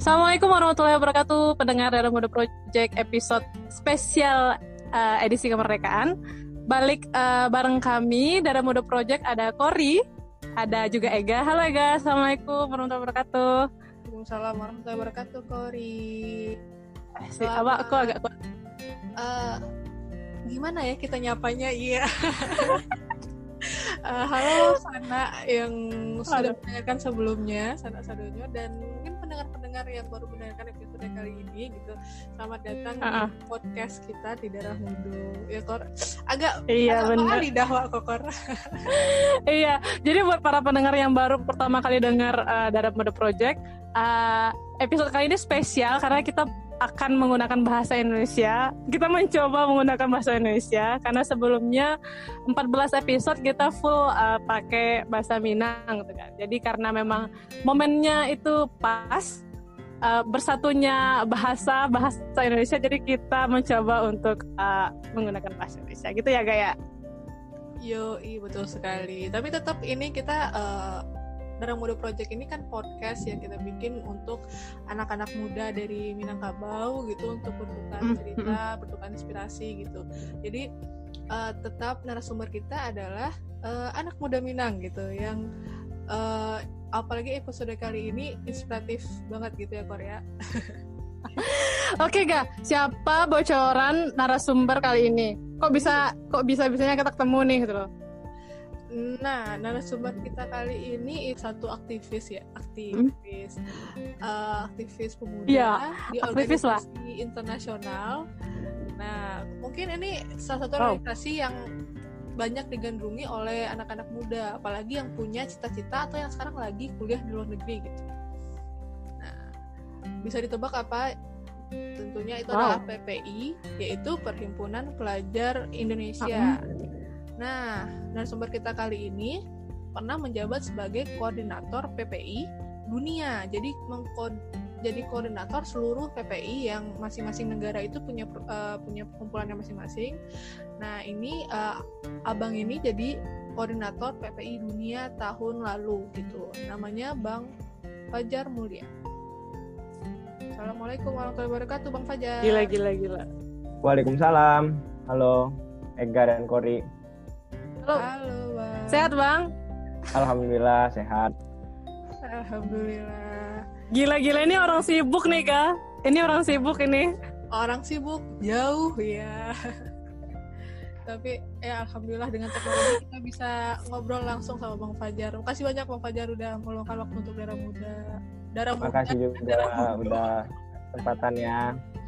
Assalamualaikum warahmatullahi wabarakatuh, pendengar Darah Muda Project episode spesial uh, edisi kemerdekaan. Balik uh, bareng kami Darah Muda Project ada Kori, ada juga Ega. Halo Ega, Assalamualaikum warahmatullahi wabarakatuh. Waalaikumsalam warahmatullahi wabarakatuh, Kori. Eh, si, apa aku agak uh, gimana ya kita nyapanya? Iya. uh, halo Sana yang sudah mendengarkan sebelumnya, Sana Sadonyo dan pendengar-pendengar yang baru mendengarkan episode kali ini gitu. Selamat datang uh -uh. di podcast kita di daerah Mudo ya kor? Agak iya benar lidah wak kokor iya jadi buat para pendengar yang baru pertama kali dengar uh, Darah Muda Project uh, episode kali ini spesial karena kita akan menggunakan bahasa Indonesia. Kita mencoba menggunakan bahasa Indonesia karena sebelumnya 14 episode kita full uh, pakai bahasa Minang gitu kan. Jadi karena memang momennya itu pas uh, bersatunya bahasa bahasa Indonesia jadi kita mencoba untuk uh, menggunakan bahasa Indonesia gitu ya Gaya. Yo, betul sekali. Tapi tetap ini kita uh, Darah Muda Project ini kan podcast yang kita bikin untuk anak-anak muda dari Minangkabau gitu untuk bertukar cerita, bertukar inspirasi gitu. Jadi uh, tetap narasumber kita adalah uh, anak muda Minang gitu yang uh, apalagi episode kali ini inspiratif banget gitu ya Korea. Oke okay, ga, siapa bocoran narasumber kali ini? Kok bisa kok bisa bisanya kita ketemu nih gitu loh? Nah, narasumber kita kali ini satu aktivis ya, aktivis, hmm? uh, aktivis pemuda ya, di aktivis organisasi lah. internasional. Nah, mungkin ini salah satu organisasi oh. yang banyak digandrungi oleh anak-anak muda, apalagi yang punya cita-cita atau yang sekarang lagi kuliah di luar negeri gitu. Nah, bisa ditebak apa? Tentunya itu wow. adalah PPI, yaitu Perhimpunan Pelajar Indonesia. Hmm Nah, narasumber kita kali ini pernah menjabat sebagai koordinator PPI dunia. Jadi mengkod jadi koordinator seluruh PPI yang masing-masing negara itu punya uh, punya kumpulannya masing-masing. Nah, ini uh, abang ini jadi koordinator PPI dunia tahun lalu gitu. Namanya Bang Fajar Mulia. Assalamualaikum warahmatullahi wabarakatuh, Bang Fajar. Gila, gila, gila. Waalaikumsalam. Halo, Ega dan Kori. Halo. Halo, Bang. Sehat, Bang? Alhamdulillah sehat. Alhamdulillah. Gila-gila ini orang sibuk nih, Kak. Ini orang sibuk ini. Orang sibuk jauh ya. Tapi ya alhamdulillah dengan teknologi kita bisa ngobrol langsung sama Bang Fajar. Makasih banyak Bang Fajar udah meluangkan waktu untuk darah muda. Darah muda. Makasih juga darah muda. udah kesempatannya.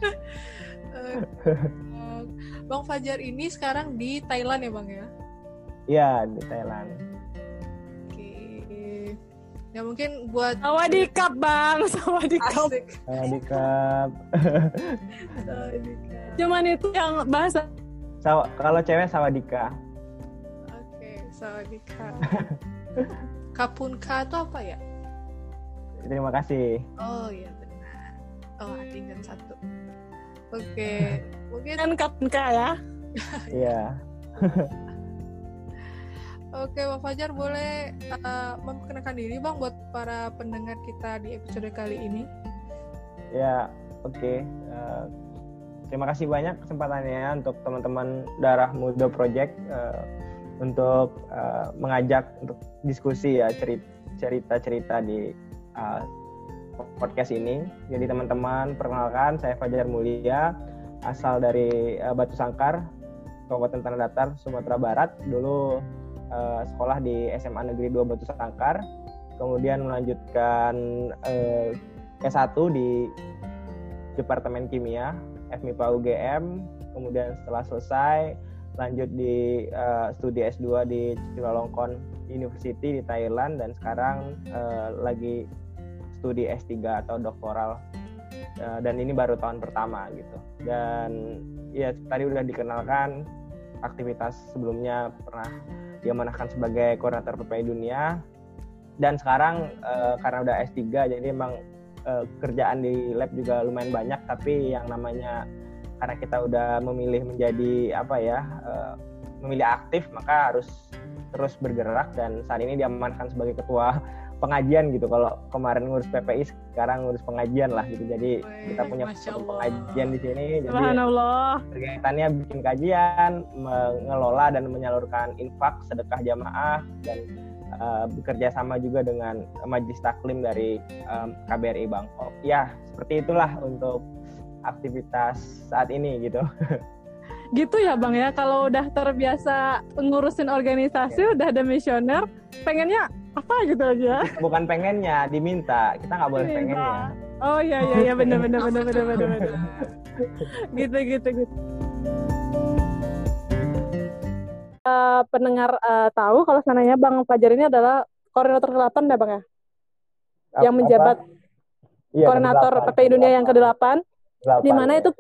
Bang Fajar ini sekarang di Thailand ya Bang ya? Iya di Thailand. Oke. Ya mungkin buat Sawadikap bang, Sawadikap. Sawadikap. Sawadikap. Cuman itu yang bahasa. Saw kalau cewek Sawadika. Oke, Sawadika. Kapunka itu apa ya? Terima kasih. Oh iya benar. Oh tinggal satu. Oke, mungkin kan Kapunka ya. Iya. Oke, Bang Fajar boleh uh, memperkenalkan diri Bang buat para pendengar kita di episode kali ini. Ya, oke. Okay. Uh, eh, terima kasih banyak kesempatannya untuk teman-teman Darah Muda Project uh, untuk uh, mengajak untuk diskusi ya cerita-cerita di uh, podcast ini. Jadi teman-teman perkenalkan saya Fajar Mulia asal dari uh, Batu Sangkar, Kabupaten Tanah Datar, Sumatera Barat. Dulu uh, sekolah di SMA Negeri 2 Batu Sangkar, kemudian melanjutkan uh, S1 di Departemen Kimia FMIPA UGM, kemudian setelah selesai lanjut di uh, studi S2 di Chulalongkorn University di Thailand. Dan sekarang uh, lagi studi S3 atau doktoral. Dan ini baru tahun pertama gitu. Dan ya tadi udah dikenalkan aktivitas sebelumnya pernah diamanahkan sebagai koordinator PPI dunia. Dan sekarang uh, karena udah S3 jadi emang uh, kerjaan di lab juga lumayan banyak. Tapi yang namanya karena kita udah memilih menjadi apa ya uh, memilih aktif maka harus terus bergerak. Dan saat ini diamankan sebagai ketua pengajian gitu. Kalau kemarin ngurus PPI sekarang ngurus pengajian lah gitu. Jadi Wih, kita punya pengajian di sini. Jadi kegiatannya bikin kajian mengelola dan menyalurkan infak sedekah jamaah dan uh, bekerja sama juga dengan majelis taklim dari um, KBRI Bangkok. Ya seperti itulah untuk aktivitas saat ini gitu. Gitu ya bang ya, kalau udah terbiasa ngurusin organisasi, udah ada misioner, pengennya apa gitu ya? bukan pengennya diminta kita nggak boleh pengennya Oh iya iya iya benar benar benar benar benar benar. gitu gitu gitu. Eh, pendengar eh, tahu kalau sananya Bang Fajar ini adalah koordinator ke-8 ya Bang ya? Yang menjabat Iya, koordinator PPI Dunia yang kedelapan. ke-8 Delapan, di mana itu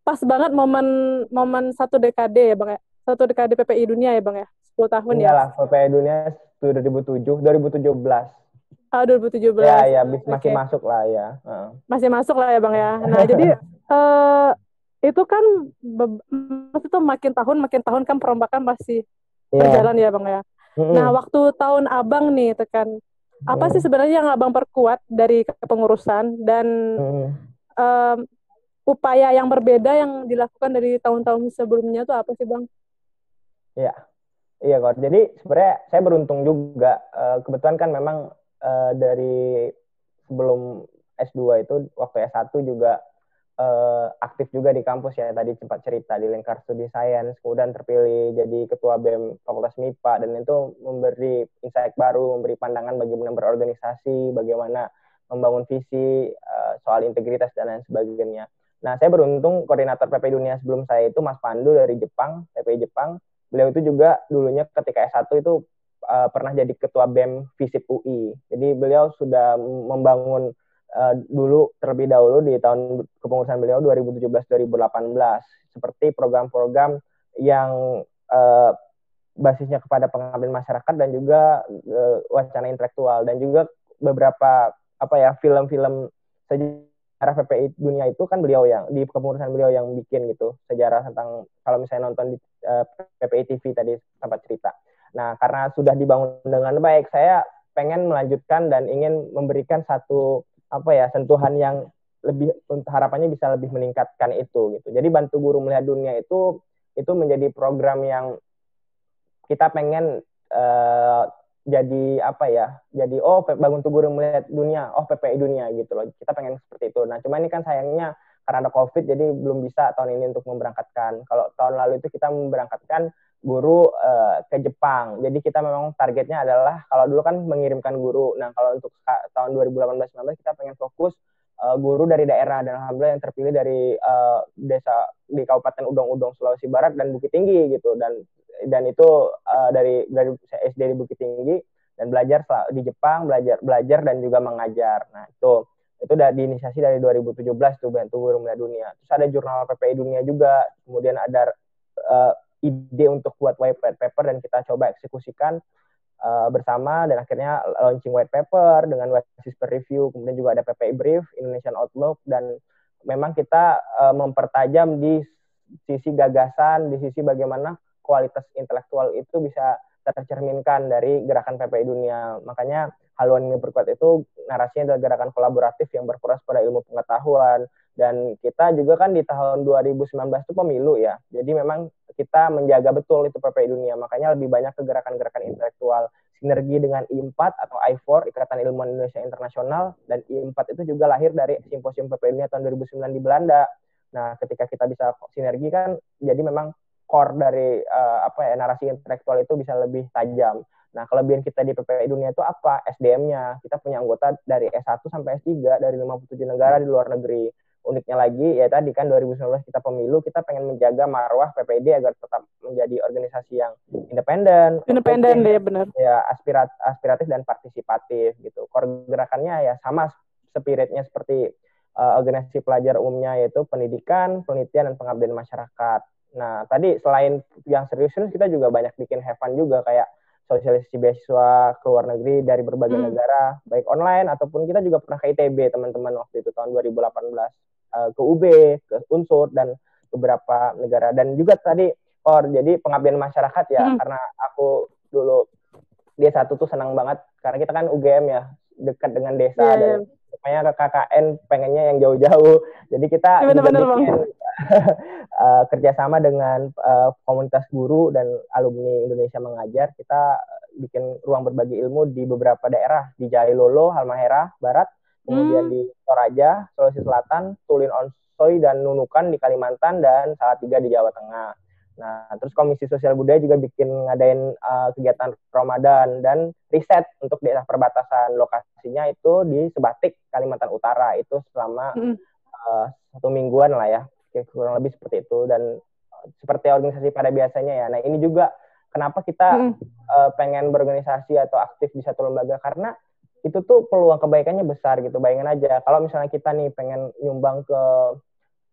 pas banget momen momen satu dekade ya Bang ya? Satu dekade PPI Dunia ya Bang ya? 10 tahun Enggak ya? lah PPI Dunia 2007 2017 Ah 2017. ya ya masih Oke. masuk lah ya Heeh. masih masuk lah ya bang ya. Nah jadi eh itu kan be- maksudnya makin tahun makin tahun kan perombakan pasti Iya. berjalan ya bang ya. Mm-mm. Nah waktu tahun abang nih tekan apa sih sebenarnya yang abang perkuat dari kepengurusan dan em, upaya yang berbeda yang dilakukan dari tahun-tahun sebelumnya tuh apa sih bang? Iya kok. Jadi sebenarnya saya beruntung juga. Eh, kebetulan kan memang eh, dari sebelum S2 itu waktu S1 juga eh, aktif juga di kampus ya. Tadi sempat cerita di Lingkar Studi Sains, kemudian terpilih jadi ketua BEM Fakultas MIPA dan itu memberi insight baru, memberi pandangan bagaimana berorganisasi, bagaimana membangun visi soal integritas dan lain sebagainya. Nah, saya beruntung koordinator PP Dunia sebelum saya itu Mas Pandu dari Jepang, PPI Jepang beliau itu juga dulunya ketika S1 itu uh, pernah jadi ketua BEM FISIP UI. Jadi beliau sudah membangun uh, dulu terlebih dahulu di tahun kepengurusan beliau 2017-2018 seperti program-program yang uh, basisnya kepada pengabdian masyarakat dan juga uh, wacana intelektual dan juga beberapa apa ya film-film sejarah PPI dunia itu kan beliau yang di kepengurusan beliau yang bikin gitu sejarah tentang kalau misalnya nonton di uh, PPI TV tadi tempat cerita. Nah karena sudah dibangun dengan baik, saya pengen melanjutkan dan ingin memberikan satu apa ya sentuhan yang lebih harapannya bisa lebih meningkatkan itu gitu. Jadi bantu guru melihat dunia itu itu menjadi program yang kita pengen uh, jadi apa ya jadi oh bangun tubuh melihat dunia oh PPI dunia gitu loh. Kita pengen seperti itu. Nah cuma ini kan sayangnya karena ada covid jadi belum bisa tahun ini untuk memberangkatkan. Kalau tahun lalu itu kita memberangkatkan guru uh, ke Jepang. Jadi kita memang targetnya adalah kalau dulu kan mengirimkan guru. Nah kalau untuk tahun 2018-19 kita pengen fokus uh, guru dari daerah dan alhamdulillah yang terpilih dari uh, desa di Kabupaten Udong-Udong Sulawesi Barat dan Bukit Tinggi gitu. Dan dan itu uh, dari dari SD di Bukit Tinggi dan belajar di Jepang belajar belajar dan juga mengajar. Nah itu itu udah diinisiasi dari 2017 tuh bantu guru melihat dunia. Terus ada jurnal PPI dunia juga kemudian ada uh, ide untuk buat white paper dan kita coba eksekusikan uh, bersama dan akhirnya launching white paper dengan basis per review kemudian juga ada PPI brief Indonesian Outlook dan memang kita uh, mempertajam di sisi gagasan di sisi bagaimana kualitas intelektual itu bisa tercerminkan dari gerakan PPI dunia. Makanya haluan ini berkuat itu narasinya adalah gerakan kolaboratif yang berfokus pada ilmu pengetahuan dan kita juga kan di tahun 2019 itu pemilu ya. Jadi memang kita menjaga betul itu PPI dunia. Makanya lebih banyak ke gerakan-gerakan intelektual sinergi dengan I4 atau I4 Ikatan Ilmuwan Indonesia Internasional dan I4 itu juga lahir dari simposium PPI dunia tahun 2009 di Belanda. Nah, ketika kita bisa sinergi kan jadi memang core dari uh, apa ya narasi intelektual itu bisa lebih tajam. Nah, kelebihan kita di PPI dunia itu apa? SDM-nya. Kita punya anggota dari S1 sampai S3 dari 57 negara di luar negeri. Uniknya lagi ya tadi kan 2019 kita pemilu, kita pengen menjaga marwah PPID agar tetap menjadi organisasi yang independen, independen deh benar. Ya, aspirat aspiratif dan partisipatif gitu. Core gerakannya ya sama spiritnya seperti uh, organisasi pelajar umumnya yaitu pendidikan, penelitian dan pengabdian masyarakat. Nah, tadi selain yang serius-serius kita juga banyak bikin have fun juga kayak sosialisasi beasiswa ke luar negeri dari berbagai hmm. negara, baik online ataupun kita juga pernah ke ITB teman-teman waktu itu tahun 2018 uh, ke UB, ke Unsur dan beberapa negara dan juga tadi or jadi pengabdian masyarakat ya hmm. karena aku dulu dia satu tuh senang banget karena kita kan UGM ya dekat dengan desa yeah, dan yeah. Supaya ke KKN pengennya yang jauh-jauh. Jadi kita yeah, bener -bener, bikin uh, kerjasama dengan uh, komunitas guru dan alumni Indonesia mengajar. Kita bikin ruang berbagi ilmu di beberapa daerah di Jailolo, Halmahera Barat, kemudian hmm. di Toraja, Sulawesi Selatan, Tulin Onsoy dan Nunukan di Kalimantan dan Salatiga di Jawa Tengah. Nah, terus Komisi Sosial Budaya juga bikin ngadain uh, kegiatan Ramadan dan riset untuk daerah perbatasan lokasinya itu di Sebatik, Kalimantan Utara itu selama mm. uh, satu mingguan lah ya, kurang lebih seperti itu dan uh, seperti organisasi pada biasanya ya. Nah, ini juga kenapa kita mm. uh, pengen berorganisasi atau aktif di satu lembaga karena itu tuh peluang kebaikannya besar gitu. Bayangin aja kalau misalnya kita nih pengen nyumbang ke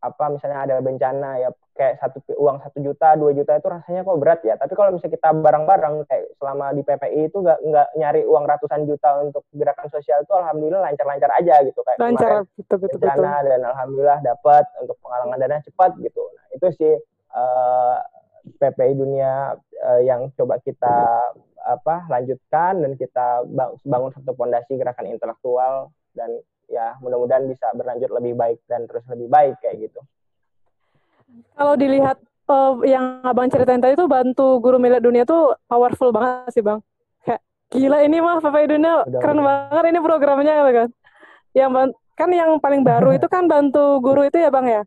apa misalnya ada bencana ya kayak satu uang satu juta dua juta itu rasanya kok berat ya tapi kalau misalnya kita bareng-bareng kayak selama di PPI itu nggak nggak nyari uang ratusan juta untuk gerakan sosial itu alhamdulillah lancar-lancar aja gitu kayak lancar betul betul bencana betul. dan alhamdulillah dapat untuk penggalangan dana cepat gitu nah itu sih uh, eh, PPI dunia uh, yang coba kita apa lanjutkan dan kita bangun satu fondasi gerakan intelektual dan ya mudah-mudahan bisa berlanjut lebih baik dan terus lebih baik kayak gitu. Kalau dilihat uh, yang abang ceritain tadi tuh bantu guru milik dunia tuh powerful banget sih bang. Kayak gila ini mah Papa Dunia udah, keren udah. banget ini programnya gitu kan. Yang kan yang paling baru itu kan bantu guru itu ya bang ya?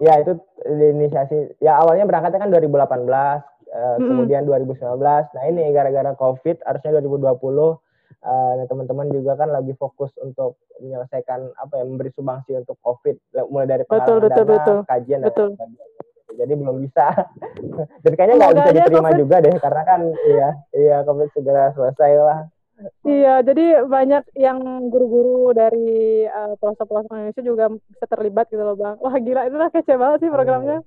Ya itu inisiasi. Ya awalnya berangkatnya kan 2018, uh, hmm. kemudian 2019. Nah ini gara-gara COVID harusnya 2020 uh, teman-teman juga kan lagi fokus untuk menyelesaikan apa ya memberi sumbangsi untuk COVID mulai dari pengalaman betul, betul, dana, betul. kajian betul. dan sebagainya. Jadi belum bisa. dan kayaknya nggak bisa diterima COVID. juga deh karena kan iya iya COVID segera selesai lah. Iya, jadi banyak yang guru-guru dari uh, pelosok-pelosok Indonesia juga bisa terlibat gitu loh, Bang. Wah, gila, itu lah kece banget sih programnya.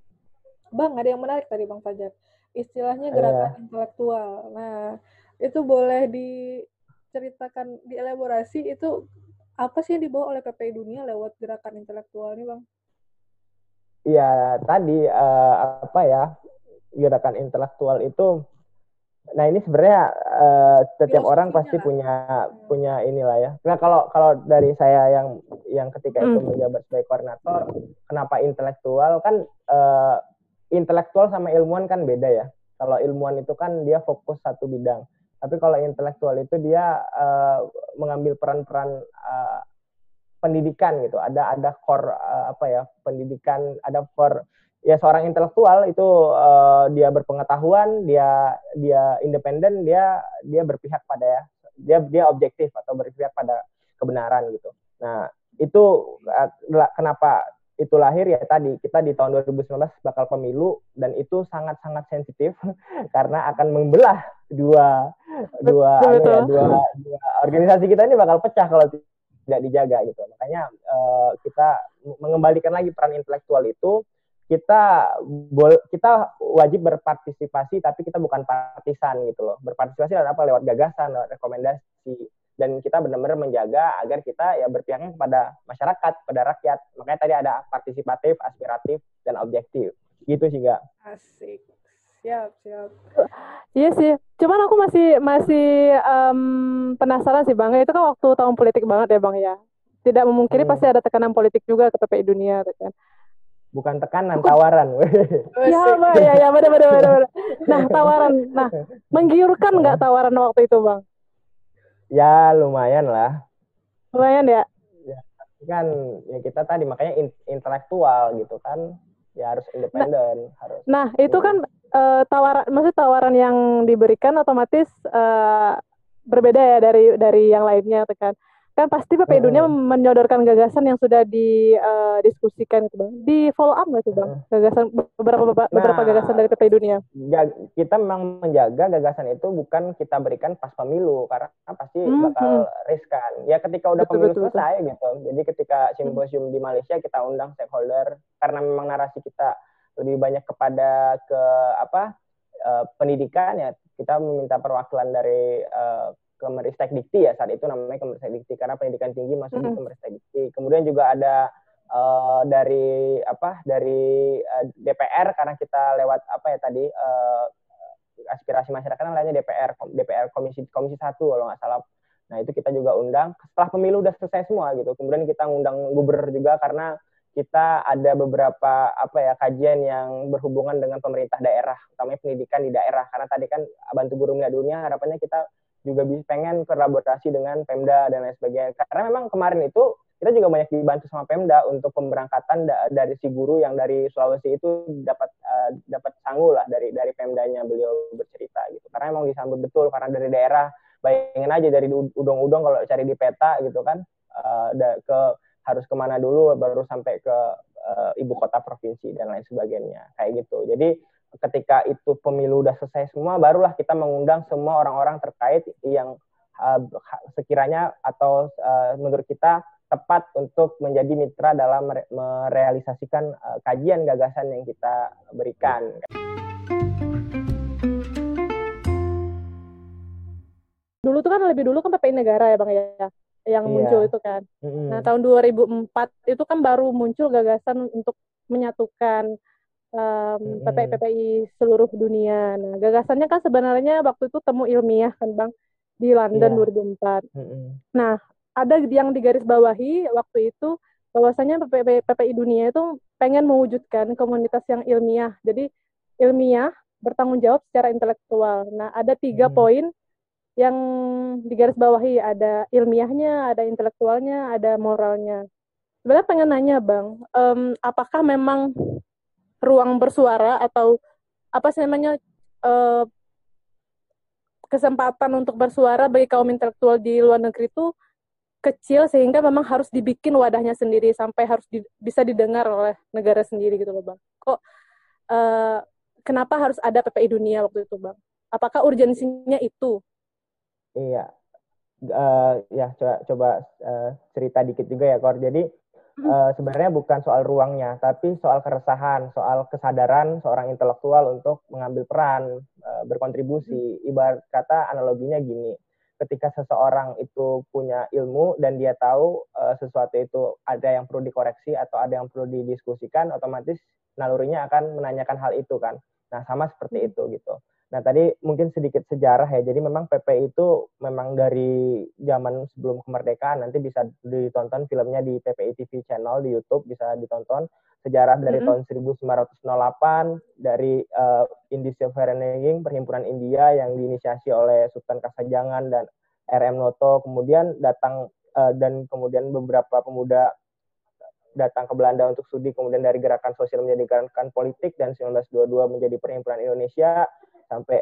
Bang, ada yang menarik tadi Bang Fajar. Istilahnya gerakan yeah. intelektual. Nah, itu boleh di ceritakan dielaborasi itu apa sih yang dibawa oleh PPI Dunia lewat gerakan intelektual ini bang? Iya tadi uh, apa ya gerakan intelektual itu, nah ini sebenarnya uh, setiap orang pasti lah. punya hmm. punya inilah ya. Nah kalau kalau dari saya yang yang ketika hmm. itu menjabat sebagai koordinator, kenapa intelektual kan uh, intelektual sama ilmuwan kan beda ya. Kalau ilmuwan itu kan dia fokus satu bidang. Tapi kalau intelektual itu dia uh, mengambil peran-peran uh, pendidikan gitu. Ada ada core uh, apa ya pendidikan ada core. Ya seorang intelektual itu uh, dia berpengetahuan dia dia independen dia dia berpihak pada ya. Dia dia objektif atau berpihak pada kebenaran gitu. Nah itu uh, kenapa itu lahir ya tadi kita di tahun 2019 bakal pemilu dan itu sangat-sangat sensitif karena akan membelah dua dua Ya, dua dua organisasi kita ini bakal pecah kalau tidak dijaga gitu. Makanya uh, kita mengembalikan lagi peran intelektual itu kita bol kita wajib berpartisipasi tapi kita bukan partisan gitu loh. Berpartisipasi lewat apa? Lewat gagasan lewat rekomendasi dan kita benar-benar menjaga agar kita ya berpihaknya kepada masyarakat, pada rakyat. Makanya tadi ada partisipatif, aspiratif, dan objektif. Gitu sih, Gak? Asik. Siap, siap. Iya sih. Cuman aku masih masih um, penasaran sih, Bang. Itu kan waktu tahun politik banget ya, Bang ya. Tidak memungkiri hmm. pasti ada tekanan politik juga ke PPI dunia kan. Bukan tekanan, tawaran. Iya, Bang. Ya, ya, benar, benar, benar. Nah, tawaran. Nah, menggiurkan nggak tawaran waktu itu, Bang? Ya lumayan lah. Lumayan ya? Ya kan ya kita tadi makanya in, intelektual gitu kan ya harus independen nah, harus. Nah itu kan uh, tawaran maksud tawaran yang diberikan otomatis uh, berbeda ya dari dari yang lainnya kan kan pasti hmm. Dunia menyodorkan gagasan yang sudah didiskusikan eh, uh, gitu bang. Di follow up nggak sih bang gagasan beberapa beberapa nah, gagasan dari PPI Dunia? Ya, kita memang menjaga gagasan itu bukan kita berikan pas pemilu karena pasti hmm. bakal hmm. riskan. Ya ketika udah betul, pemilu betul, selesai betul. gitu. Jadi ketika simposium hmm. di Malaysia kita undang stakeholder karena memang narasi kita lebih banyak kepada ke apa uh, pendidikan ya kita meminta perwakilan dari uh, Kemeristek Dikti ya saat itu namanya Kemeristek Dikti karena pendidikan tinggi masuk mm -hmm. di Kemeristek Dikti. Kemudian juga ada uh, dari apa dari uh, eh, DPR karena kita lewat apa ya tadi uh, aspirasi masyarakat kan lainnya DPR DPR komisi komisi satu kalau nggak salah Nah itu kita juga undang setelah pemilu udah selesai semua gitu. Kemudian kita ngundang gubernur juga karena kita ada beberapa apa ya kajian yang berhubungan dengan pemerintah daerah, utamanya pendidikan di daerah. Karena tadi kan bantu guru dunia harapannya kita juga bisa pengen kolaborasi dengan Pemda dan lain sebagainya. Karena memang kemarin itu kita juga banyak dibantu sama Pemda untuk pemberangkatan da dari si guru yang dari Sulawesi itu dapat uh, dapat sanggul lah dari dari Pemdanya beliau bercerita gitu. Karena emang disambut betul karena dari daerah bayangin aja dari udong-udong kalau cari di peta gitu kan uh, ke harus ke mana dulu baru sampai ke uh, ibu kota provinsi dan lain sebagainya. Kayak gitu. Jadi ketika itu pemilu udah selesai semua barulah kita mengundang semua orang-orang terkait yang uh, sekiranya atau uh, menurut kita tepat untuk menjadi mitra dalam merealisasikan uh, kajian gagasan yang kita berikan. Dulu tuh kan lebih dulu kan PPI negara ya Bang ya yang iya. muncul itu kan. Mm-hmm. Nah, tahun 2004 itu kan baru muncul gagasan untuk menyatukan um, mm-hmm. PPI PPI seluruh dunia. Nah, gagasannya kan sebenarnya waktu itu temu ilmiah kan Bang di London yeah. 2004. Mm-hmm. Nah, ada yang digarisbawahi waktu itu bahwasanya PPI, PPI dunia itu pengen mewujudkan komunitas yang ilmiah. Jadi ilmiah bertanggung jawab secara intelektual. Nah, ada tiga hmm. poin yang digarisbawahi. Ada ilmiahnya, ada intelektualnya, ada moralnya. Sebenarnya pengen nanya, Bang, um, apakah memang ruang bersuara atau apa sih namanya uh, kesempatan untuk bersuara bagi kaum intelektual di luar negeri itu kecil sehingga memang harus dibikin wadahnya sendiri sampai harus di, bisa didengar oleh negara sendiri gitu loh bang. Kok uh, kenapa harus ada PPI dunia waktu itu bang? Apakah urgensinya itu? Iya, uh, ya coba coba uh, cerita dikit juga ya Kor. Jadi uh, sebenarnya bukan soal ruangnya, tapi soal keresahan, soal kesadaran seorang intelektual untuk mengambil peran, uh, berkontribusi. Ibarat kata analoginya gini ketika seseorang itu punya ilmu dan dia tahu uh, sesuatu itu ada yang perlu dikoreksi atau ada yang perlu didiskusikan, otomatis nalurinya akan menanyakan hal itu kan. Nah, sama seperti itu gitu. Nah, tadi mungkin sedikit sejarah ya. Jadi memang PP itu memang dari zaman sebelum kemerdekaan nanti bisa ditonton filmnya di PPI TV channel di YouTube bisa ditonton sejarah dari mm -hmm. tahun 1908 dari uh, Indische Vereniging Perhimpunan India yang diinisiasi oleh Sultan Kasajangan dan RM Noto kemudian datang uh, dan kemudian beberapa pemuda datang ke Belanda untuk studi kemudian dari gerakan sosial menjadi gerakan politik dan 1922 menjadi Perhimpunan Indonesia sampai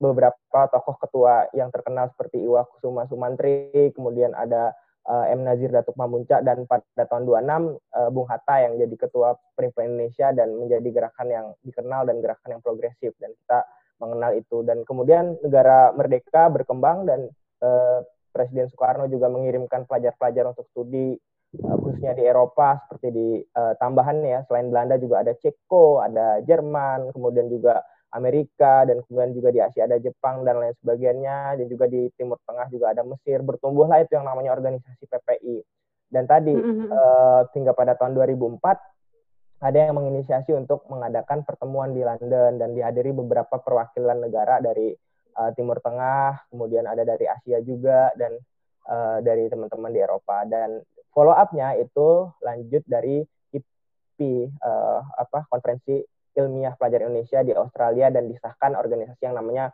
beberapa tokoh ketua yang terkenal seperti Iwa Kusuma Sumantri kemudian ada uh, M. Nazir Datuk Mamunca dan pada tahun 26 uh, Bung Hatta yang jadi ketua Perhimpunan Indonesia dan menjadi gerakan yang dikenal dan gerakan yang progresif dan kita mengenal itu. Dan kemudian negara merdeka berkembang dan uh, Presiden Soekarno juga mengirimkan pelajar-pelajar untuk studi khususnya di Eropa seperti di uh, tambahan ya selain Belanda juga ada Ceko, ada Jerman, kemudian juga Amerika dan kemudian juga di Asia ada Jepang dan lain sebagainya dan juga di Timur Tengah juga ada Mesir bertumbuhlah itu yang namanya organisasi PPI dan tadi mm -hmm. uh, hingga pada tahun 2004 ada yang menginisiasi untuk mengadakan pertemuan di London dan dihadiri beberapa perwakilan negara dari uh, Timur Tengah kemudian ada dari Asia juga dan uh, dari teman-teman di Eropa dan follow up-nya itu lanjut dari IP uh, apa konferensi ilmiah pelajar Indonesia di Australia dan disahkan organisasi yang namanya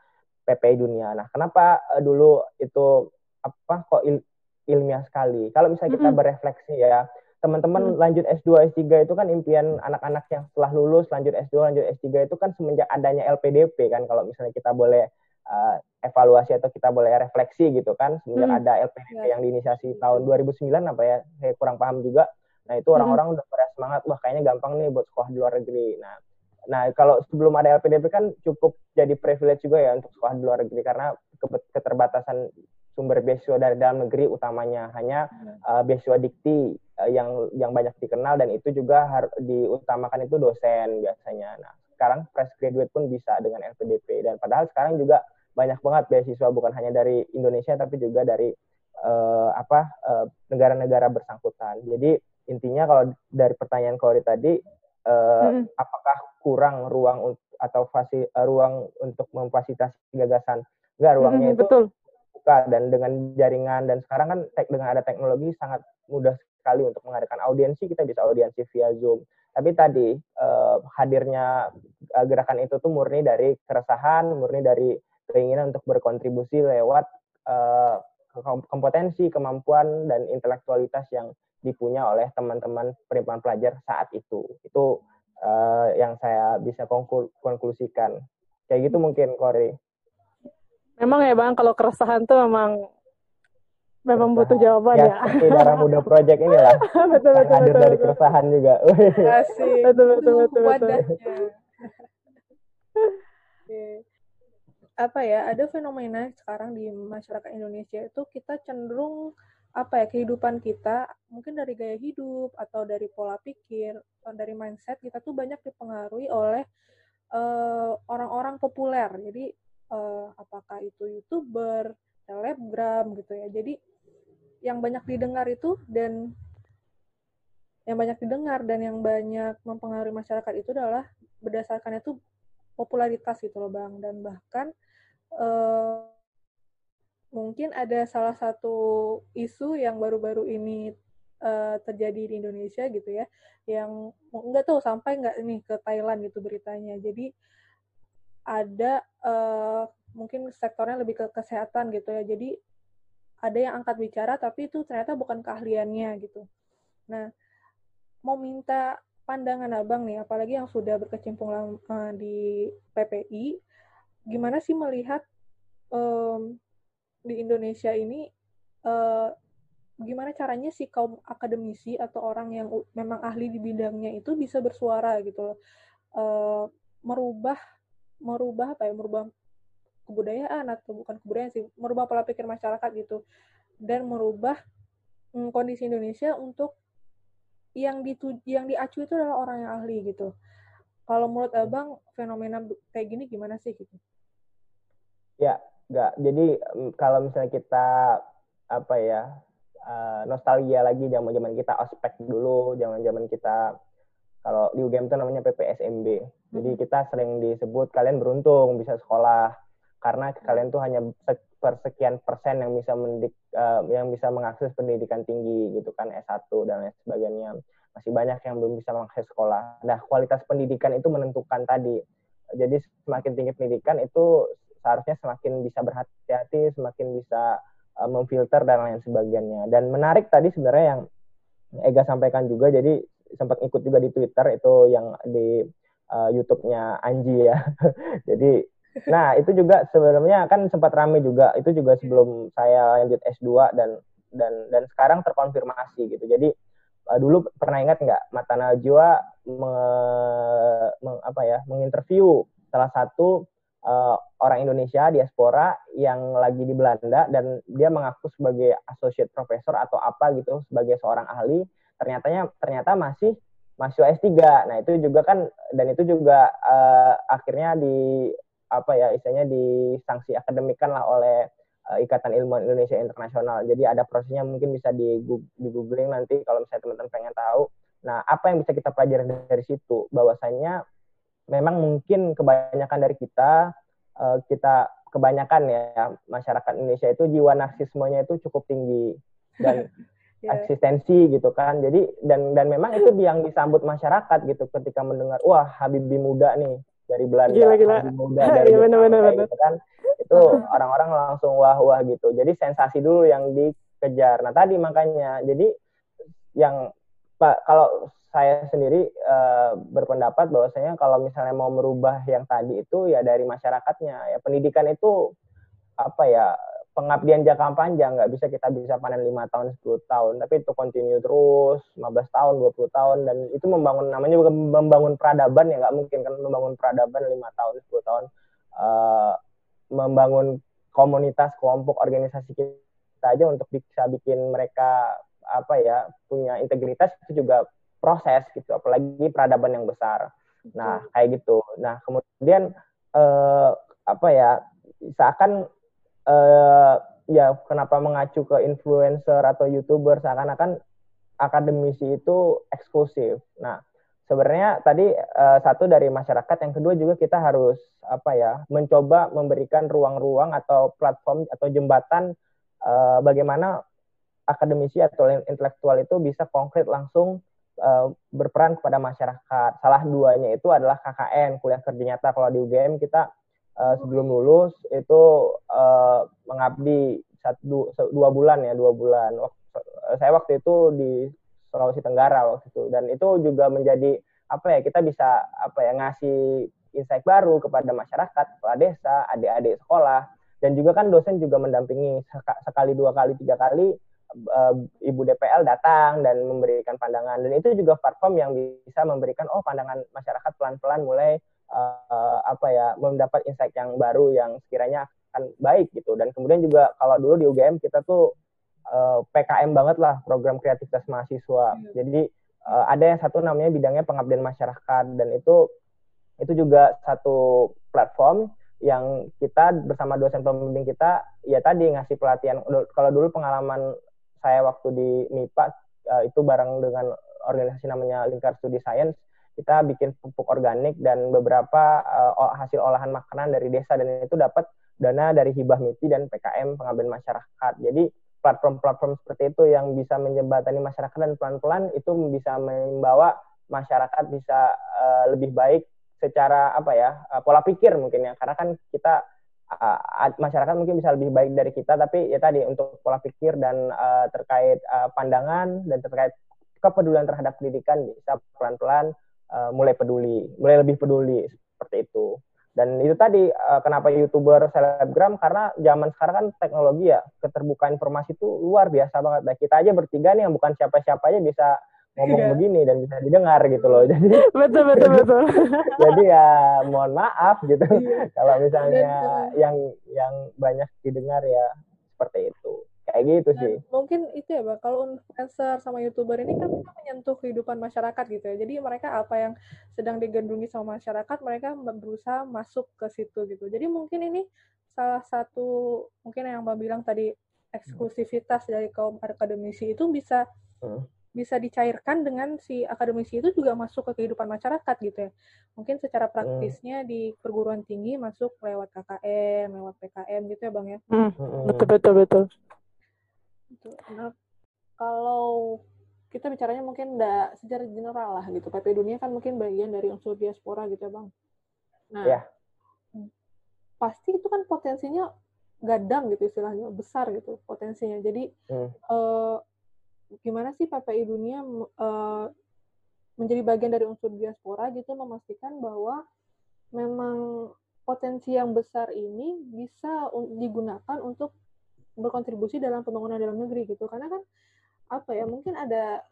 PPI Dunia. Nah, kenapa uh, dulu itu apa kok il, ilmiah sekali? Kalau misalnya kita mm -hmm. berefleksi ya, teman-teman mm. lanjut S2 S3 itu kan impian anak-anak yang setelah lulus lanjut S2 lanjut S3 itu kan semenjak adanya LPDP kan kalau misalnya kita boleh uh, evaluasi atau kita boleh refleksi gitu kan semenjak mm. ada LPDP yeah. yang diinisiasi tahun 2009 apa ya saya kurang paham juga. Nah, itu orang-orang mm. udah pada semangat wah kayaknya gampang nih buat sekolah di luar negeri. Nah, Nah, kalau sebelum ada LPDP kan cukup jadi privilege juga ya untuk sekolah di luar negeri karena keterbatasan sumber beasiswa dari dalam negeri utamanya hanya uh, beasiswa dikti uh, yang yang banyak dikenal dan itu juga harus diutamakan itu dosen biasanya. Nah, sekarang fresh graduate pun bisa dengan LPDP dan padahal sekarang juga banyak banget beasiswa bukan hanya dari Indonesia tapi juga dari uh, apa negara-negara uh, bersangkutan. Jadi intinya kalau dari pertanyaan Kori tadi uh, hmm. apakah kurang ruang atau fasi, uh, ruang untuk memfasilitasi gagasan enggak ruangnya hmm, itu betul. terbuka dan dengan jaringan dan sekarang kan tek, dengan ada teknologi sangat mudah sekali untuk mengadakan audiensi kita bisa audiensi via Zoom. Tapi tadi uh, hadirnya uh, gerakan itu tuh murni dari keresahan, murni dari keinginan untuk berkontribusi lewat uh, kompetensi, kemampuan dan intelektualitas yang dipunya oleh teman-teman perimpunan pelajar saat itu. Itu uh, yang saya bisa konklusikan. Kayak gitu mungkin, Kori. Memang ya Bang, kalau keresahan tuh memang memang keresahan. butuh jawaban ya. Ya, darah muda project ini lah. betul, betul, hadir betul, dari betul. keresahan juga. Asik. Betul, betul, betul, betul. Apa ya, ada fenomena sekarang di masyarakat Indonesia itu kita cenderung apa ya kehidupan kita mungkin dari gaya hidup atau dari pola pikir atau dari mindset kita tuh banyak dipengaruhi oleh eh, orang-orang uh, populer. Jadi uh, apakah itu youtuber selebgram gitu ya. Jadi yang banyak didengar itu dan yang banyak didengar dan yang banyak mempengaruhi masyarakat itu adalah berdasarkan itu popularitas gitu loh bang. Dan bahkan uh, mungkin ada salah satu isu yang baru-baru ini uh, terjadi di Indonesia gitu ya, yang nggak tahu sampai nggak nih ke Thailand gitu beritanya. Jadi ada uh, mungkin sektornya lebih ke kesehatan gitu ya. Jadi ada yang angkat bicara tapi itu ternyata bukan keahliannya gitu. Nah, mau minta pandangan abang nih, apalagi yang sudah berkecimpung di PPI, gimana sih melihat um, di Indonesia ini uh, gimana caranya sih kaum akademisi atau orang yang memang ahli di bidangnya itu bisa bersuara gitu loh. Uh, merubah merubah apa ya merubah kebudayaan atau bukan kebudayaan sih merubah pola pikir masyarakat gitu. Dan merubah mm, kondisi Indonesia untuk yang ditu yang diacu itu adalah orang yang ahli gitu. Kalau menurut abang fenomena kayak gini gimana sih gitu ya nggak jadi kalau misalnya kita apa ya uh, nostalgia lagi zaman zaman kita ospek dulu zaman zaman kita kalau di UGM itu namanya PPSMB jadi hmm. kita sering disebut kalian beruntung bisa sekolah karena kalian tuh hanya persekian persen yang bisa mendik uh, yang bisa mengakses pendidikan tinggi gitu kan S1 dan lain sebagainya masih banyak yang belum bisa mengakses sekolah. Nah, kualitas pendidikan itu menentukan tadi. Jadi semakin tinggi pendidikan itu seharusnya semakin bisa berhati-hati, semakin bisa uh, memfilter dan lain sebagainya. Dan menarik tadi sebenarnya yang Ega sampaikan juga, jadi sempat ikut juga di Twitter itu yang di uh, YouTube-nya Anji ya. jadi nah itu juga sebenarnya kan sempat rame juga itu juga sebelum saya lanjut S2 dan dan dan sekarang terkonfirmasi gitu. Jadi uh, dulu pernah ingat nggak Mata Najwa me, me, apa ya menginterview salah satu uh, orang Indonesia diaspora yang lagi di Belanda dan dia mengaku sebagai associate professor atau apa gitu sebagai seorang ahli ternyatanya ternyata masih mahasiswa S3. Nah, itu juga kan dan itu juga uh, akhirnya di apa ya istilahnya disanksi akademikan lah oleh uh, Ikatan Ilmuwan Indonesia Internasional. Jadi ada prosesnya mungkin bisa di, di googling nanti kalau misalnya teman-teman pengen tahu. Nah, apa yang bisa kita pelajari dari situ? Bahwasanya memang mungkin kebanyakan dari kita uh, kita kebanyakan ya masyarakat Indonesia itu jiwa narsismenya itu cukup tinggi dan yeah. eksistensi gitu kan. Jadi dan dan memang itu yang disambut masyarakat gitu ketika mendengar wah Habibie muda nih dari Belanda, gila, gila. Habibie muda dari yeah, bener, bener, bener. gitu kan. Itu orang-orang langsung wah wah gitu. Jadi sensasi dulu yang dikejar. Nah, tadi makanya jadi yang Pak kalau saya sendiri uh, berpendapat bahwasanya kalau misalnya mau merubah yang tadi itu ya dari masyarakatnya. Ya pendidikan itu apa ya pengabdian jangka panjang. Nggak bisa kita bisa panen lima tahun 10 tahun. Tapi itu continue terus 15 tahun 20 tahun. Dan itu membangun namanya membangun peradaban ya. Nggak mungkin kan membangun peradaban lima tahun 10 tahun. Uh, membangun komunitas kelompok organisasi kita aja untuk bisa bikin mereka apa ya punya integritas itu juga proses gitu apalagi peradaban yang besar. Nah kayak gitu. Nah kemudian eh, apa ya seakan eh, ya kenapa mengacu ke influencer atau youtuber seakan-akan akademisi itu eksklusif. Nah sebenarnya tadi uh, satu dari masyarakat, yang kedua juga kita harus apa ya mencoba memberikan ruang-ruang atau platform atau jembatan uh, bagaimana akademisi atau intelektual itu bisa konkret langsung uh, berperan kepada masyarakat. Salah duanya itu adalah KKN, kuliah kerja nyata. Kalau di UGM kita uh, sebelum lulus itu uh, mengabdi satu dua bulan ya dua bulan. Saya waktu itu di Sulawesi Tenggara waktu itu dan itu juga menjadi apa ya kita bisa apa ya ngasih insight baru kepada masyarakat, kepala desa, adik-adik sekolah dan juga kan dosen juga mendampingi sekali dua kali tiga kali uh, ibu DPL datang dan memberikan pandangan. Dan itu juga platform yang bisa memberikan oh pandangan masyarakat pelan-pelan mulai uh, apa ya mendapat insight yang baru yang sekiranya akan baik gitu. Dan kemudian juga kalau dulu di UGM kita tuh uh, PKM banget lah program kreativitas mahasiswa. Hmm. jadi uh, ada yang satu namanya bidangnya pengabdian masyarakat. Dan itu itu juga satu platform yang kita bersama dosen pembimbing kita ya tadi ngasih pelatihan. Kalau dulu pengalaman saya waktu di MIPA uh, itu bareng dengan organisasi namanya Lingkar Studi Science kita bikin pupuk organik dan beberapa uh, hasil olahan makanan dari desa dan itu dapat dana dari hibah MIPI dan PKM pengabdian masyarakat. Jadi platform-platform seperti itu yang bisa menjembatani masyarakat dan pelan-pelan itu bisa membawa masyarakat bisa uh, lebih baik secara apa ya uh, pola pikir mungkin ya karena kan kita uh, masyarakat mungkin bisa lebih baik dari kita tapi ya tadi untuk pola pikir dan uh, terkait uh, pandangan dan terkait kepedulian terhadap pendidikan bisa pelan-pelan uh, mulai peduli mulai lebih peduli seperti itu dan itu tadi uh, kenapa youtuber selebgram karena zaman sekarang kan teknologi ya keterbukaan informasi itu luar biasa banget. Nah kita aja bertiga nih yang bukan siapa-siapa aja bisa ngomong yeah. begini dan bisa didengar gitu loh. Jadi betul betul betul. jadi ya mohon maaf gitu yeah. kalau misalnya yang yang banyak didengar ya seperti itu kayak gitu Dan sih mungkin itu ya bang kalau influencer sama youtuber ini kan menyentuh kehidupan masyarakat gitu ya jadi mereka apa yang sedang digandrungi sama masyarakat mereka berusaha masuk ke situ gitu jadi mungkin ini salah satu mungkin yang bang bilang tadi eksklusivitas dari kaum akademisi itu bisa hmm. Bisa dicairkan dengan si akademisi itu juga masuk ke kehidupan masyarakat gitu ya mungkin secara praktisnya hmm. di perguruan tinggi masuk lewat KKN lewat PKM gitu ya bang ya hmm. betul betul betul gitu. Nah, kalau kita bicaranya mungkin enggak secara general lah gitu. PP dunia kan mungkin bagian dari unsur diaspora gitu ya, Bang. Nah, yeah. pasti itu kan potensinya gadang gitu istilahnya, besar gitu potensinya. Jadi hmm. eh, gimana sih PPI dunia eh, menjadi bagian dari unsur diaspora gitu memastikan bahwa memang potensi yang besar ini bisa digunakan untuk berkontribusi dalam pembangunan dalam negeri gitu karena kan apa ya mungkin ada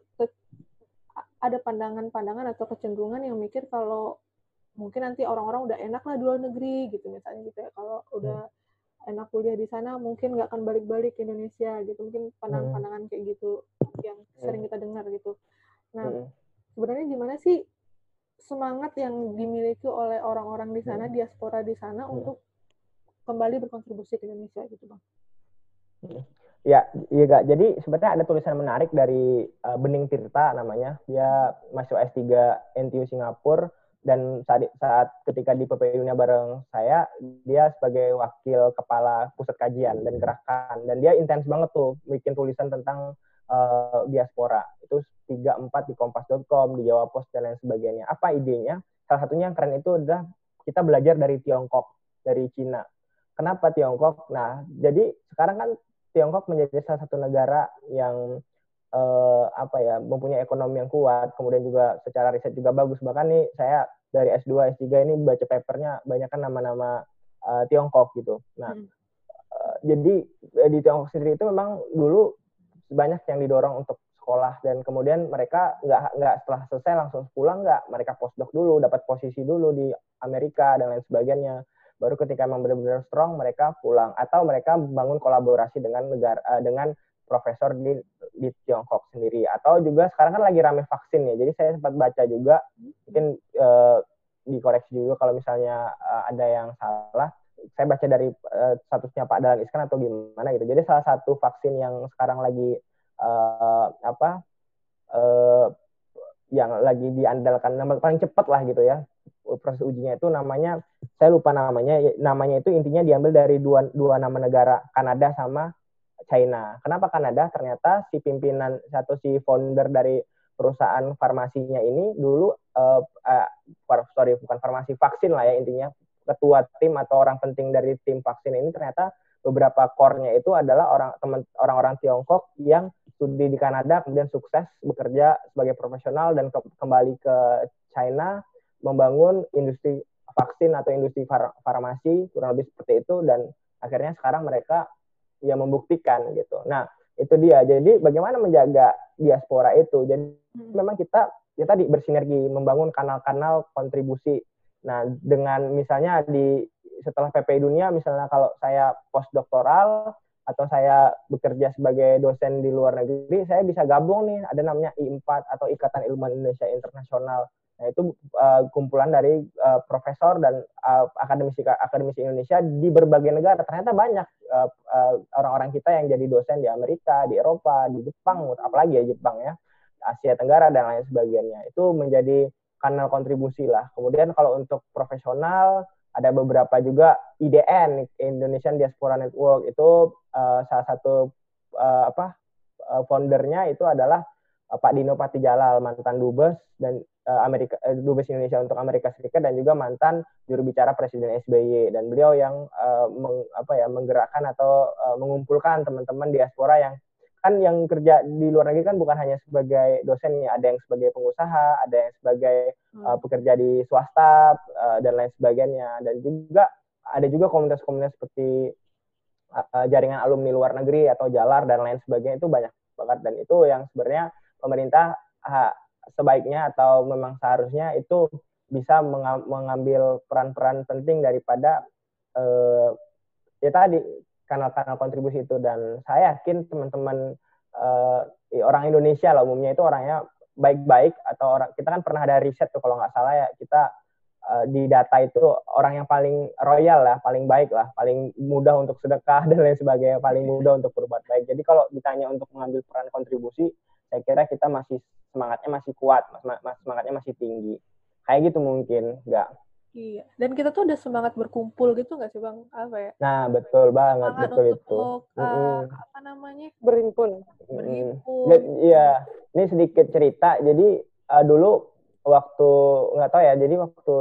ada pandangan-pandangan atau kecenderungan yang mikir kalau mungkin nanti orang-orang udah enak lah di luar negeri gitu misalnya gitu ya kalau udah hmm. Enak kuliah di sana mungkin nggak akan balik-balik ke Indonesia gitu. Mungkin pandangan-pandangan kayak gitu yang sering kita dengar gitu. Nah sebenarnya gimana sih semangat yang dimiliki oleh orang-orang di sana diaspora di sana untuk kembali berkontribusi ke Indonesia gitu bang? Ya, iya gak. Jadi sebenarnya ada tulisan menarik dari uh, Bening Tirta namanya. Dia masuk S3 NTU Singapura dan saat, saat ketika di PPI Dunia bareng saya, dia sebagai wakil kepala pusat kajian dan gerakan dan dia intens banget tuh bikin tulisan tentang uh, diaspora. Itu 3 4 di kompas.com, di Jawa Post dan lain sebagainya. Apa idenya? Salah satunya yang keren itu adalah kita belajar dari Tiongkok, dari Cina. Kenapa Tiongkok? Nah, jadi sekarang kan Tiongkok menjadi salah satu negara yang uh, apa ya mempunyai ekonomi yang kuat, kemudian juga secara riset juga bagus. Bahkan nih saya dari S2, S3 ini baca papernya banyak kan nama-nama uh, Tiongkok gitu. Nah, hmm. uh, jadi di Tiongkok sendiri itu memang dulu banyak yang didorong untuk sekolah dan kemudian mereka nggak nggak setelah selesai langsung pulang nggak mereka postdoc dulu dapat posisi dulu di Amerika dan lain sebagainya baru ketika memang benar-benar strong mereka pulang atau mereka bangun kolaborasi dengan negara dengan profesor di di Tiongkok sendiri. Atau juga sekarang kan lagi rame vaksin ya. Jadi saya sempat baca juga mungkin uh, dikoreksi juga kalau misalnya uh, ada yang salah. Saya baca dari uh, statusnya Pak Dahlan Iskan atau gimana gitu. Jadi salah satu vaksin yang sekarang lagi uh, apa uh, yang lagi diandalkan nama paling cepat lah gitu ya proses ujinya itu namanya saya lupa namanya namanya itu intinya diambil dari dua dua nama negara Kanada sama China. Kenapa Kanada? Ternyata si pimpinan satu si founder dari perusahaan farmasinya ini dulu uh, uh, sorry bukan farmasi vaksin lah ya intinya ketua tim atau orang penting dari tim vaksin ini ternyata beberapa core-nya itu adalah orang orang-orang Tiongkok yang studi di Kanada kemudian sukses bekerja sebagai profesional dan ke, kembali ke China membangun industri vaksin atau industri far, farmasi kurang lebih seperti itu dan akhirnya sekarang mereka ya membuktikan gitu. Nah, itu dia. Jadi bagaimana menjaga diaspora itu? Jadi hmm. memang kita ya tadi bersinergi membangun kanal-kanal kontribusi. Nah, dengan misalnya di setelah PPI dunia misalnya kalau saya postdoktoral atau saya bekerja sebagai dosen di luar negeri, saya bisa gabung nih ada namanya I4 atau Ikatan Ilmuwan Indonesia Internasional. Nah, itu uh, kumpulan dari uh, profesor dan uh, akademisi akademisi Indonesia di berbagai negara. Ternyata banyak orang-orang uh, uh, kita yang jadi dosen di Amerika, di Eropa, di Jepang, apalagi ya Jepang ya, Asia Tenggara dan lain sebagainya. Itu menjadi kanal kontribusi lah. Kemudian kalau untuk profesional ada beberapa juga IDN Indonesian Diaspora Network itu uh, salah satu uh, apa uh, foundernya itu adalah Pak Dino Patijalal mantan dubes dan Amerika uh, dubes Indonesia untuk Amerika Serikat dan juga mantan juru bicara Presiden SBY dan beliau yang uh, meng, apa ya menggerakkan atau uh, mengumpulkan teman-teman diaspora yang kan yang kerja di luar negeri kan bukan hanya sebagai dosen ya, ada yang sebagai pengusaha, ada yang sebagai hmm. uh, pekerja di swasta uh, dan lain sebagainya dan juga ada juga komunitas-komunitas seperti uh, jaringan alumni luar negeri atau jalar dan lain sebagainya itu banyak banget dan itu yang sebenarnya pemerintah sebaiknya atau memang seharusnya itu bisa mengambil peran-peran penting daripada uh, ya tadi kanal-kanal kontribusi itu dan saya yakin teman-teman uh, orang Indonesia lah umumnya itu orangnya baik-baik atau orang kita kan pernah ada riset tuh kalau nggak salah ya kita uh, di data itu orang yang paling royal lah, paling baik lah, paling mudah untuk sedekah dan lain sebagainya, paling mudah untuk berbuat baik. Jadi kalau ditanya untuk mengambil peran kontribusi, saya kira kita masih semangatnya masih kuat, mas, mas, semangatnya masih tinggi. Kayak gitu mungkin, nggak Iya, dan kita tuh udah semangat berkumpul gitu nggak sih bang? Apa ya? Nah betul banget, semangat betul untuk, itu. Uh, mm -hmm. Apa namanya? Berhimpun. Berhimpun. Mm -hmm. Iya, ini sedikit cerita. Jadi uh, dulu waktu nggak tahu ya, jadi waktu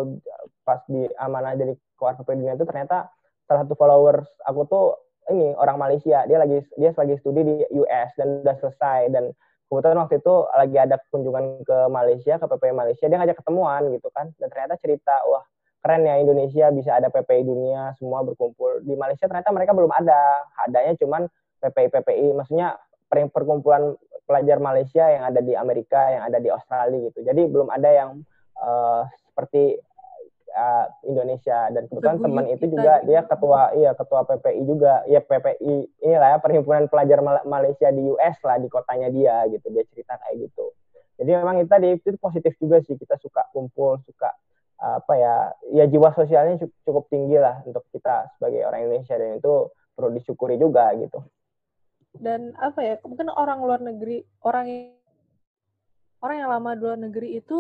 pas di amanah jadi keluar ke dunia itu ternyata salah satu followers aku tuh ini orang Malaysia. Dia lagi dia lagi studi di US dan udah selesai dan kebetulan waktu itu lagi ada kunjungan ke Malaysia ke PPI Malaysia dia ngajak ketemuan gitu kan. Dan ternyata cerita wah keren ya Indonesia bisa ada PPI dunia semua berkumpul. Di Malaysia ternyata mereka belum ada. Adanya cuman PPI PPI maksudnya perkumpulan pelajar Malaysia yang ada di Amerika yang ada di Australia gitu. Jadi belum ada yang uh, seperti uh, Indonesia. Dan kebetulan teman itu juga dia ketua iya ketua PPI juga. Ya PPI inilah ya perhimpunan pelajar Malaysia di US lah di kotanya dia gitu. Dia cerita kayak gitu. Jadi memang itu tadi itu positif juga sih. Kita suka kumpul suka apa ya ya jiwa sosialnya cukup tinggi lah untuk kita sebagai orang Indonesia. Dan itu perlu disyukuri juga gitu. Dan apa ya mungkin orang luar negeri orang yang orang yang lama di luar negeri itu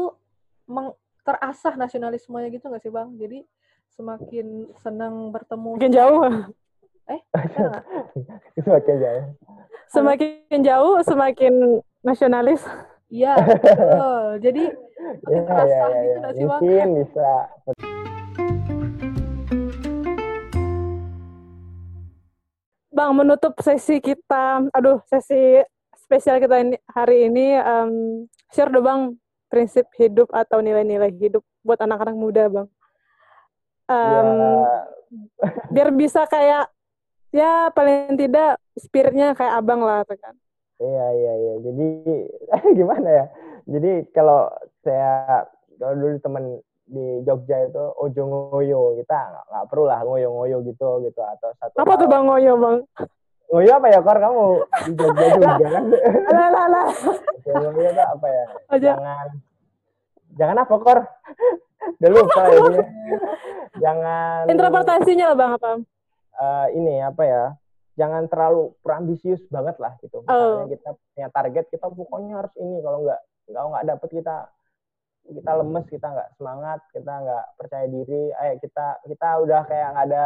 meng, terasah nasionalismenya gitu nggak sih bang jadi semakin senang bertemu makin jauh eh semakin jauh semakin jauh semakin nasionalis Iya, betul. Jadi makin ya, ya, ya, gitu ya. nggak sih, Bang? Mungkin bisa. Bang, menutup sesi kita, aduh, sesi spesial kita ini, hari ini, um, share dong Bang, prinsip hidup atau nilai-nilai hidup buat anak-anak muda, Bang. Um, ya. Biar bisa kayak, ya paling tidak spiritnya kayak abang lah, kan. Iya iya iya. Jadi gimana ya? Jadi kalau saya kalau dulu teman di Jogja itu ojo ngoyo kita nggak perlu lah ngoyo-ngoyo gitu gitu atau satu apa tuh bang ngoyo bang ngoyo apa ya kor kamu Jogja juga kan? lah lah lah. Ngoyo itu apa ya? Aja. jangan. Jangan apa kor? Udah lupa ya jangan interpretasinya lah bang apa? Uh, ini apa ya? Jangan terlalu ambisius banget lah gitu. Misalnya oh. kita punya target, kita pokoknya harus ini. Kalau nggak kalau nggak dapet kita kita lemes kita nggak semangat kita nggak percaya diri. Ayo kita kita udah kayak nggak ada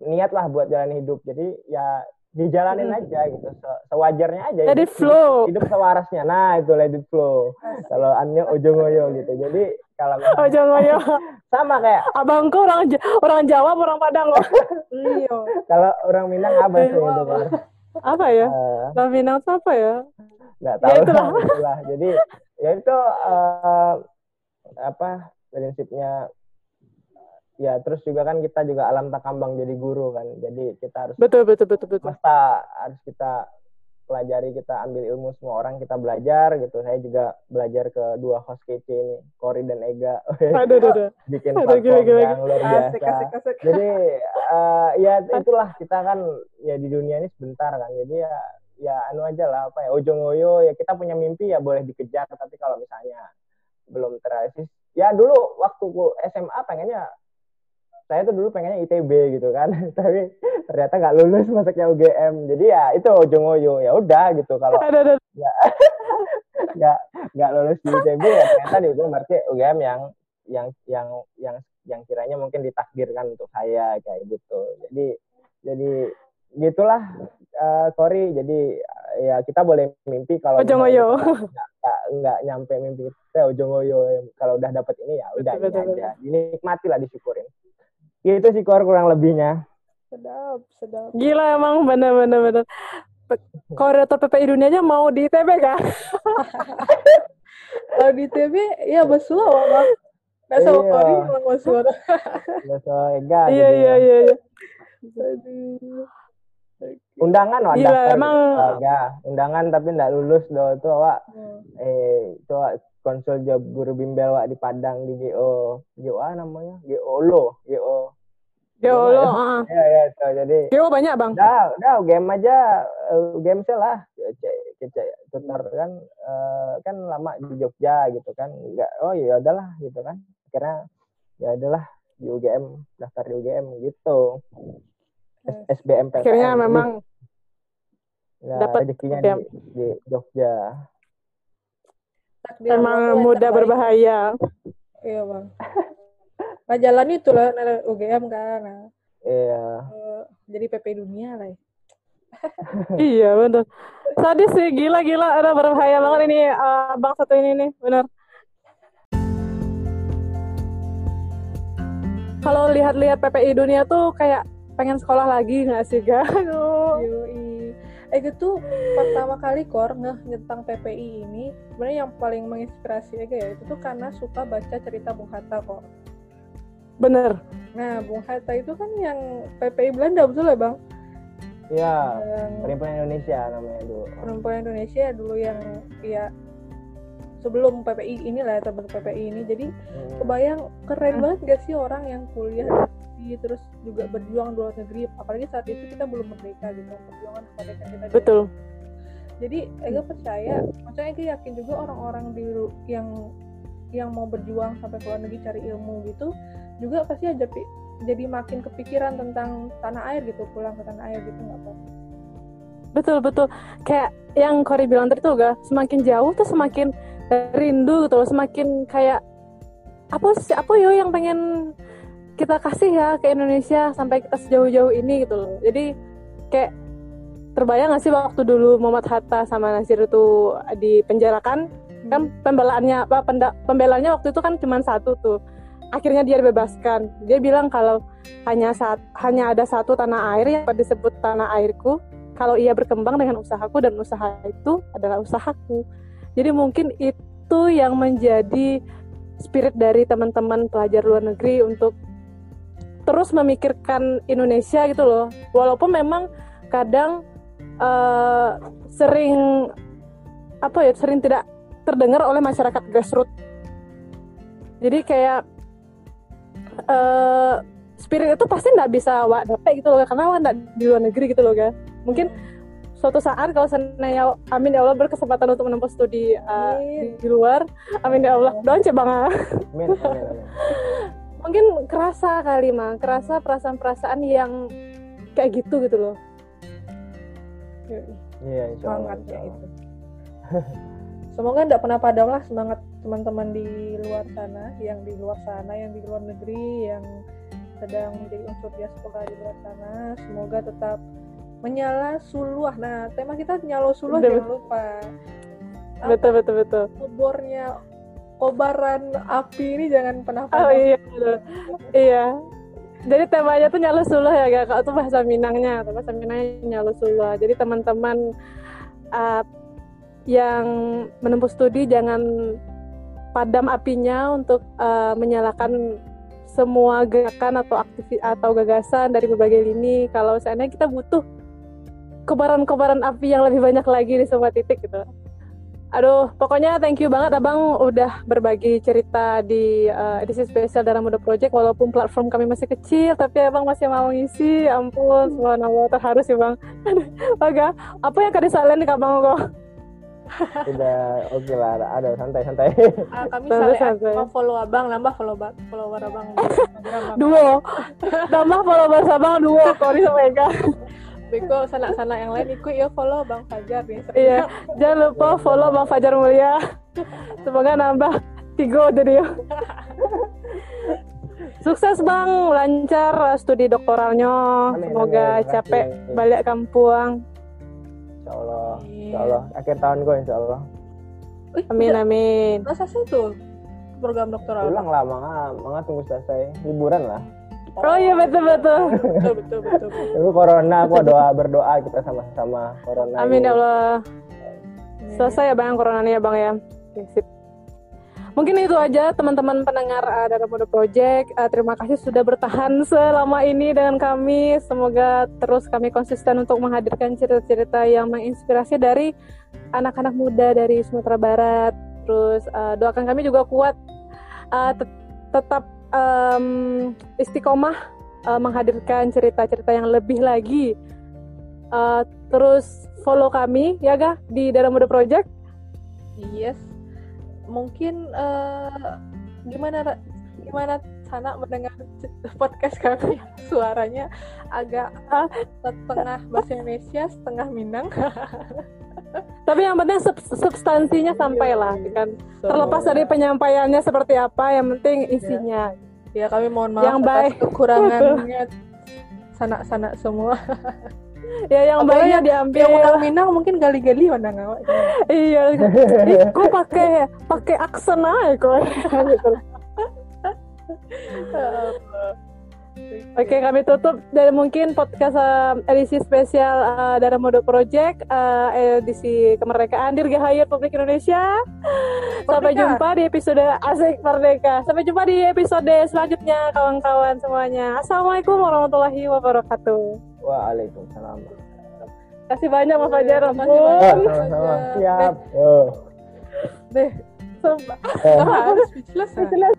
niat lah buat jalan hidup jadi ya dijalanin Hmm. aja gitu se- sewajarnya aja Let it hidup, flow. hidup sewarasnya nah itu let it flow kalau annya ojo ngoyo gitu jadi kalau ya. sama kayak Abangku orang orang Jawa orang Padang loh. iya kalau orang Minang apa sih itu kan apa ya? Eh, Orang Minang apa ya? nggak Ya, tahu itulah. lah, jadi ya itu eh, apa prinsipnya ya terus juga kan kita juga alam takambang jadi guru kan. Jadi kita harus Betul betul betul betul. masa harus kita pelajari kita ambil ilmu semua orang kita belajar gitu. Saya juga belajar ke dua host kece ini Cory dan Ega. Aduh aduh aduh. bikin Aduh, platform gila, gila, yang luar biasa. Asik asik asik. Jadi eh, ya itulah kita kan ya di dunia ini sebentar kan. Jadi ya ya anu aja lah apa ya ojo ngoyo. Ya kita punya mimpi ya boleh dikejar. Tapi kalau misalnya belum terrealis ya dulu waktu SMA pengennya saya tuh dulu pengennya ITB gitu kan. Tapi ternyata nggak lulus masuknya UGM jadi ya itu ojo ngoyo ya udah gitu kalau nggak nggak lulus di ITB ya ternyata di UGM berarti UGM yang yang yang yang yang kiranya mungkin ditakdirkan untuk saya kayak gitu. Jadi jadi gitulah. Eh Cory jadi eh, ya kita boleh mimpi kalau Ojo ngoyo. nggak nyampe mimpi kita ojo ngoyo kalau udah dapat ini ya udah ini aja. dinikmati lah disyukurin itu sih Cor kurang lebihnya sedap sedap Gila emang bener bener bener. Koordinator PPI dunianya mau di ITB kan? kalau di TV ya besua bang Nah, sama Iya. Kori emang besua Terus eh, Ega Iya iya iya. iya. aduh undangan wah Gila, daftar emang- Ega. undangan tapi nggak lulus do itu awak Hmm. eh coba konsul job guru bimbel wak di Padang di GO GO namanya GO lo GO Geo lo, ah. ya. Ya itu jadi Geo banyak bang. udah udah game aja eh, game sih lah. Kece kece tutor kan? Eh, kan lama di Jogja gitu kan. Nggak oh ya udahlah gitu kan. Akhirnya ya udahlah di UGM daftar di UGM gitu. S- SBMPTN Akhirnya memang ya, dapat rezekinya di, di Jogja. Takdir Allah tuh emang yang muda berbahaya. iya bang nah jalan itu lah nah, UGM kan nah, iya eh, jadi PP dunia lah ya. iya bener. Sadis sih gila gila ada berbahaya banget ini eh, bang satu ini nih bener. Kalau lihat-lihat PPI dunia tuh kayak pengen sekolah lagi nggak sih ga? Aduh. Yoi. Eh gitu pertama kali kor ngeh tentang PPI ini sebenarnya yang paling menginspirasi Ega ya itu tuh karena suka baca cerita Bung Hatta kok. Bener. Nah Bung Hatta itu kan yang PPI Belanda betul ya bang? iya Yang Perhimpunan Indonesia namanya dulu perempuan Indonesia dulu yang ya sebelum PPI inilah ya terbentuk PPI ini jadi Hmm. kebayang keren banget gak sih orang yang kuliah di terus juga berjuang di luar negeri apalagi saat itu kita belum merdeka gitu perjuangan kemerdekaan kita Betul. jadi Ega percaya maksudnya Ega yakin juga orang-orang di yang yang mau berjuang sampai ke luar negeri cari ilmu gitu juga pasti aja pi- jadi makin kepikiran tentang tanah air gitu pulang ke tanah air gitu nggak apa Betul betul. Kayak yang Cory bilang tadi tuh ga, semakin jauh tuh semakin rindu gitu loh, semakin kayak apa sih apa yo yang pengen kita kasih ya ke Indonesia sampai kita sejauh-jauh ini gitu loh. Jadi kayak terbayang gak sih waktu dulu Muhammad Hatta sama Nasir itu dipenjarakan kan pembelaannya apa pembelaannya waktu itu kan cuma satu tuh akhirnya dia dibebaskan. Dia bilang kalau hanya saat hanya ada satu tanah air yang disebut tanah airku kalau ia berkembang dengan usahaku dan usaha itu adalah usahaku. Jadi mungkin itu yang menjadi spirit dari teman-teman pelajar luar negeri untuk terus memikirkan Indonesia gitu loh. Walaupun memang kadang eh, sering apa ya sering tidak terdengar oleh masyarakat grassroots. Jadi kayak eh spirit itu pasti nggak bisa wak dapet gitu loh karena wak di luar negeri gitu loh ga mungkin suatu saat kalau seandainya amin ya Allah berkesempatan untuk menempuh studi eh, Amin. di, di luar amin ya Allah doain coba bang Amin, amin, amin. mungkin kerasa kali mah kerasa perasaan-perasaan yang kayak gitu gitu loh. Iya, insya Allah. insya Allah. itu semoga tidak pernah padam lah semangat teman-teman di luar sana yang di luar sana yang di luar negeri yang sedang menjadi unsur diaspora di luar sana. Semoga tetap menyala suluah nah tema kita nyala suluah Betul. jangan lupa. Betul betul betul. Obornya kobaran api ini jangan pernah oh padam. iya betul. Iya. Jadi temanya tuh nyala suluh ya kak. Itu bahasa Minangnya. Bahasa Minangnya nyala suluh. Jadi teman-teman uh, yang menempuh studi jangan padam apinya untuk uh, menyalakan semua gerakan atau aktivitas atau gagasan dari berbagai lini kalau seandainya kita butuh kobaran-kobaran api yang lebih banyak lagi di semua titik gitu Aduh, pokoknya thank you banget Abang udah berbagi cerita di uh, edisi spesial Darah Muda Project walaupun platform kami masih kecil tapi Abang masih mau ngisi. Ya Ampun, subhanallah terharu sih Bang. Oke, apa yang kadi salen nih Abang kok? Udah oke lah, ada santai-santai. Ah, kami Santai, saling santai. mau follow abang nambah follow ba- follower abang. Duo. Tambah followers Abang duo Kori sama Ega. Beko sana-sana yang lain ikut ya follow bang Fajar Instagram Iya, jangan lupa follow Bang Fajar Mulia. Semoga nambah tiga jadi. Sukses Bang, lancar studi doktoralnya. Semoga amin. Capek kasih. balik kampung. Insya Allah, Iya. Insya Allah. Akhir tahun gue Insya Allah. Amin udah- amin. masa sih tuh program doktoral Ulang lah, manga, manga tunggu selesai. Liburan lah. Oh iya betul betul. betul betul betul, corona, aku doa berdoa kita sama-sama corona. Amin ya Allah. Selesai ya bang corona ya bang ya. Sip. Mungkin itu aja teman-teman pendengar uh, Darah Muda Project. Uh, terima kasih sudah bertahan selama ini dengan kami. Semoga terus kami konsisten untuk menghadirkan cerita-cerita yang menginspirasi dari anak-anak muda dari Sumatera Barat. Terus uh, doakan kami juga kuat uh, tet- tetap em, istiqomah uh, menghadirkan cerita-cerita yang lebih lagi. Uh, terus follow kami ya ga di Darah Muda Project. yes mungkin eh, gimana gimana sana mendengar podcast kami suaranya agak Ah. setengah bahasa Indonesia setengah Minang Tapi yang penting sub- substansinya sampai lah kan. Terlepas dari penyampaiannya seperti apa, yang penting isinya. ya kami mohon maaf Yang atas baik. kekurangannya sanak-sanak semua Ya yang Apalagi yang- diambil. yang orang Minang mungkin gali-gali pandang awak iya. Kok pakai pakai aksen aja kok. gitu. Oke, kami tutup dari mungkin podcast uh, edisi spesial uh, Darah Muda Project uh, edisi kemerdekaan Dirgahayu Republik Indonesia. Sampai Merdeka. jumpa di episode Asik Merdeka. Sampai jumpa di episode selanjutnya kawan-kawan semuanya. Assalamualaikum warahmatullahi wabarakatuh. Waalaikumsalam. Terima kasih banyak Mas Fajar. Terima kasih Ampun. Oh, banyak. sama-sama. Siap. Oh. Deh. Sumpah. Eh. harus speechless ah. Speechless.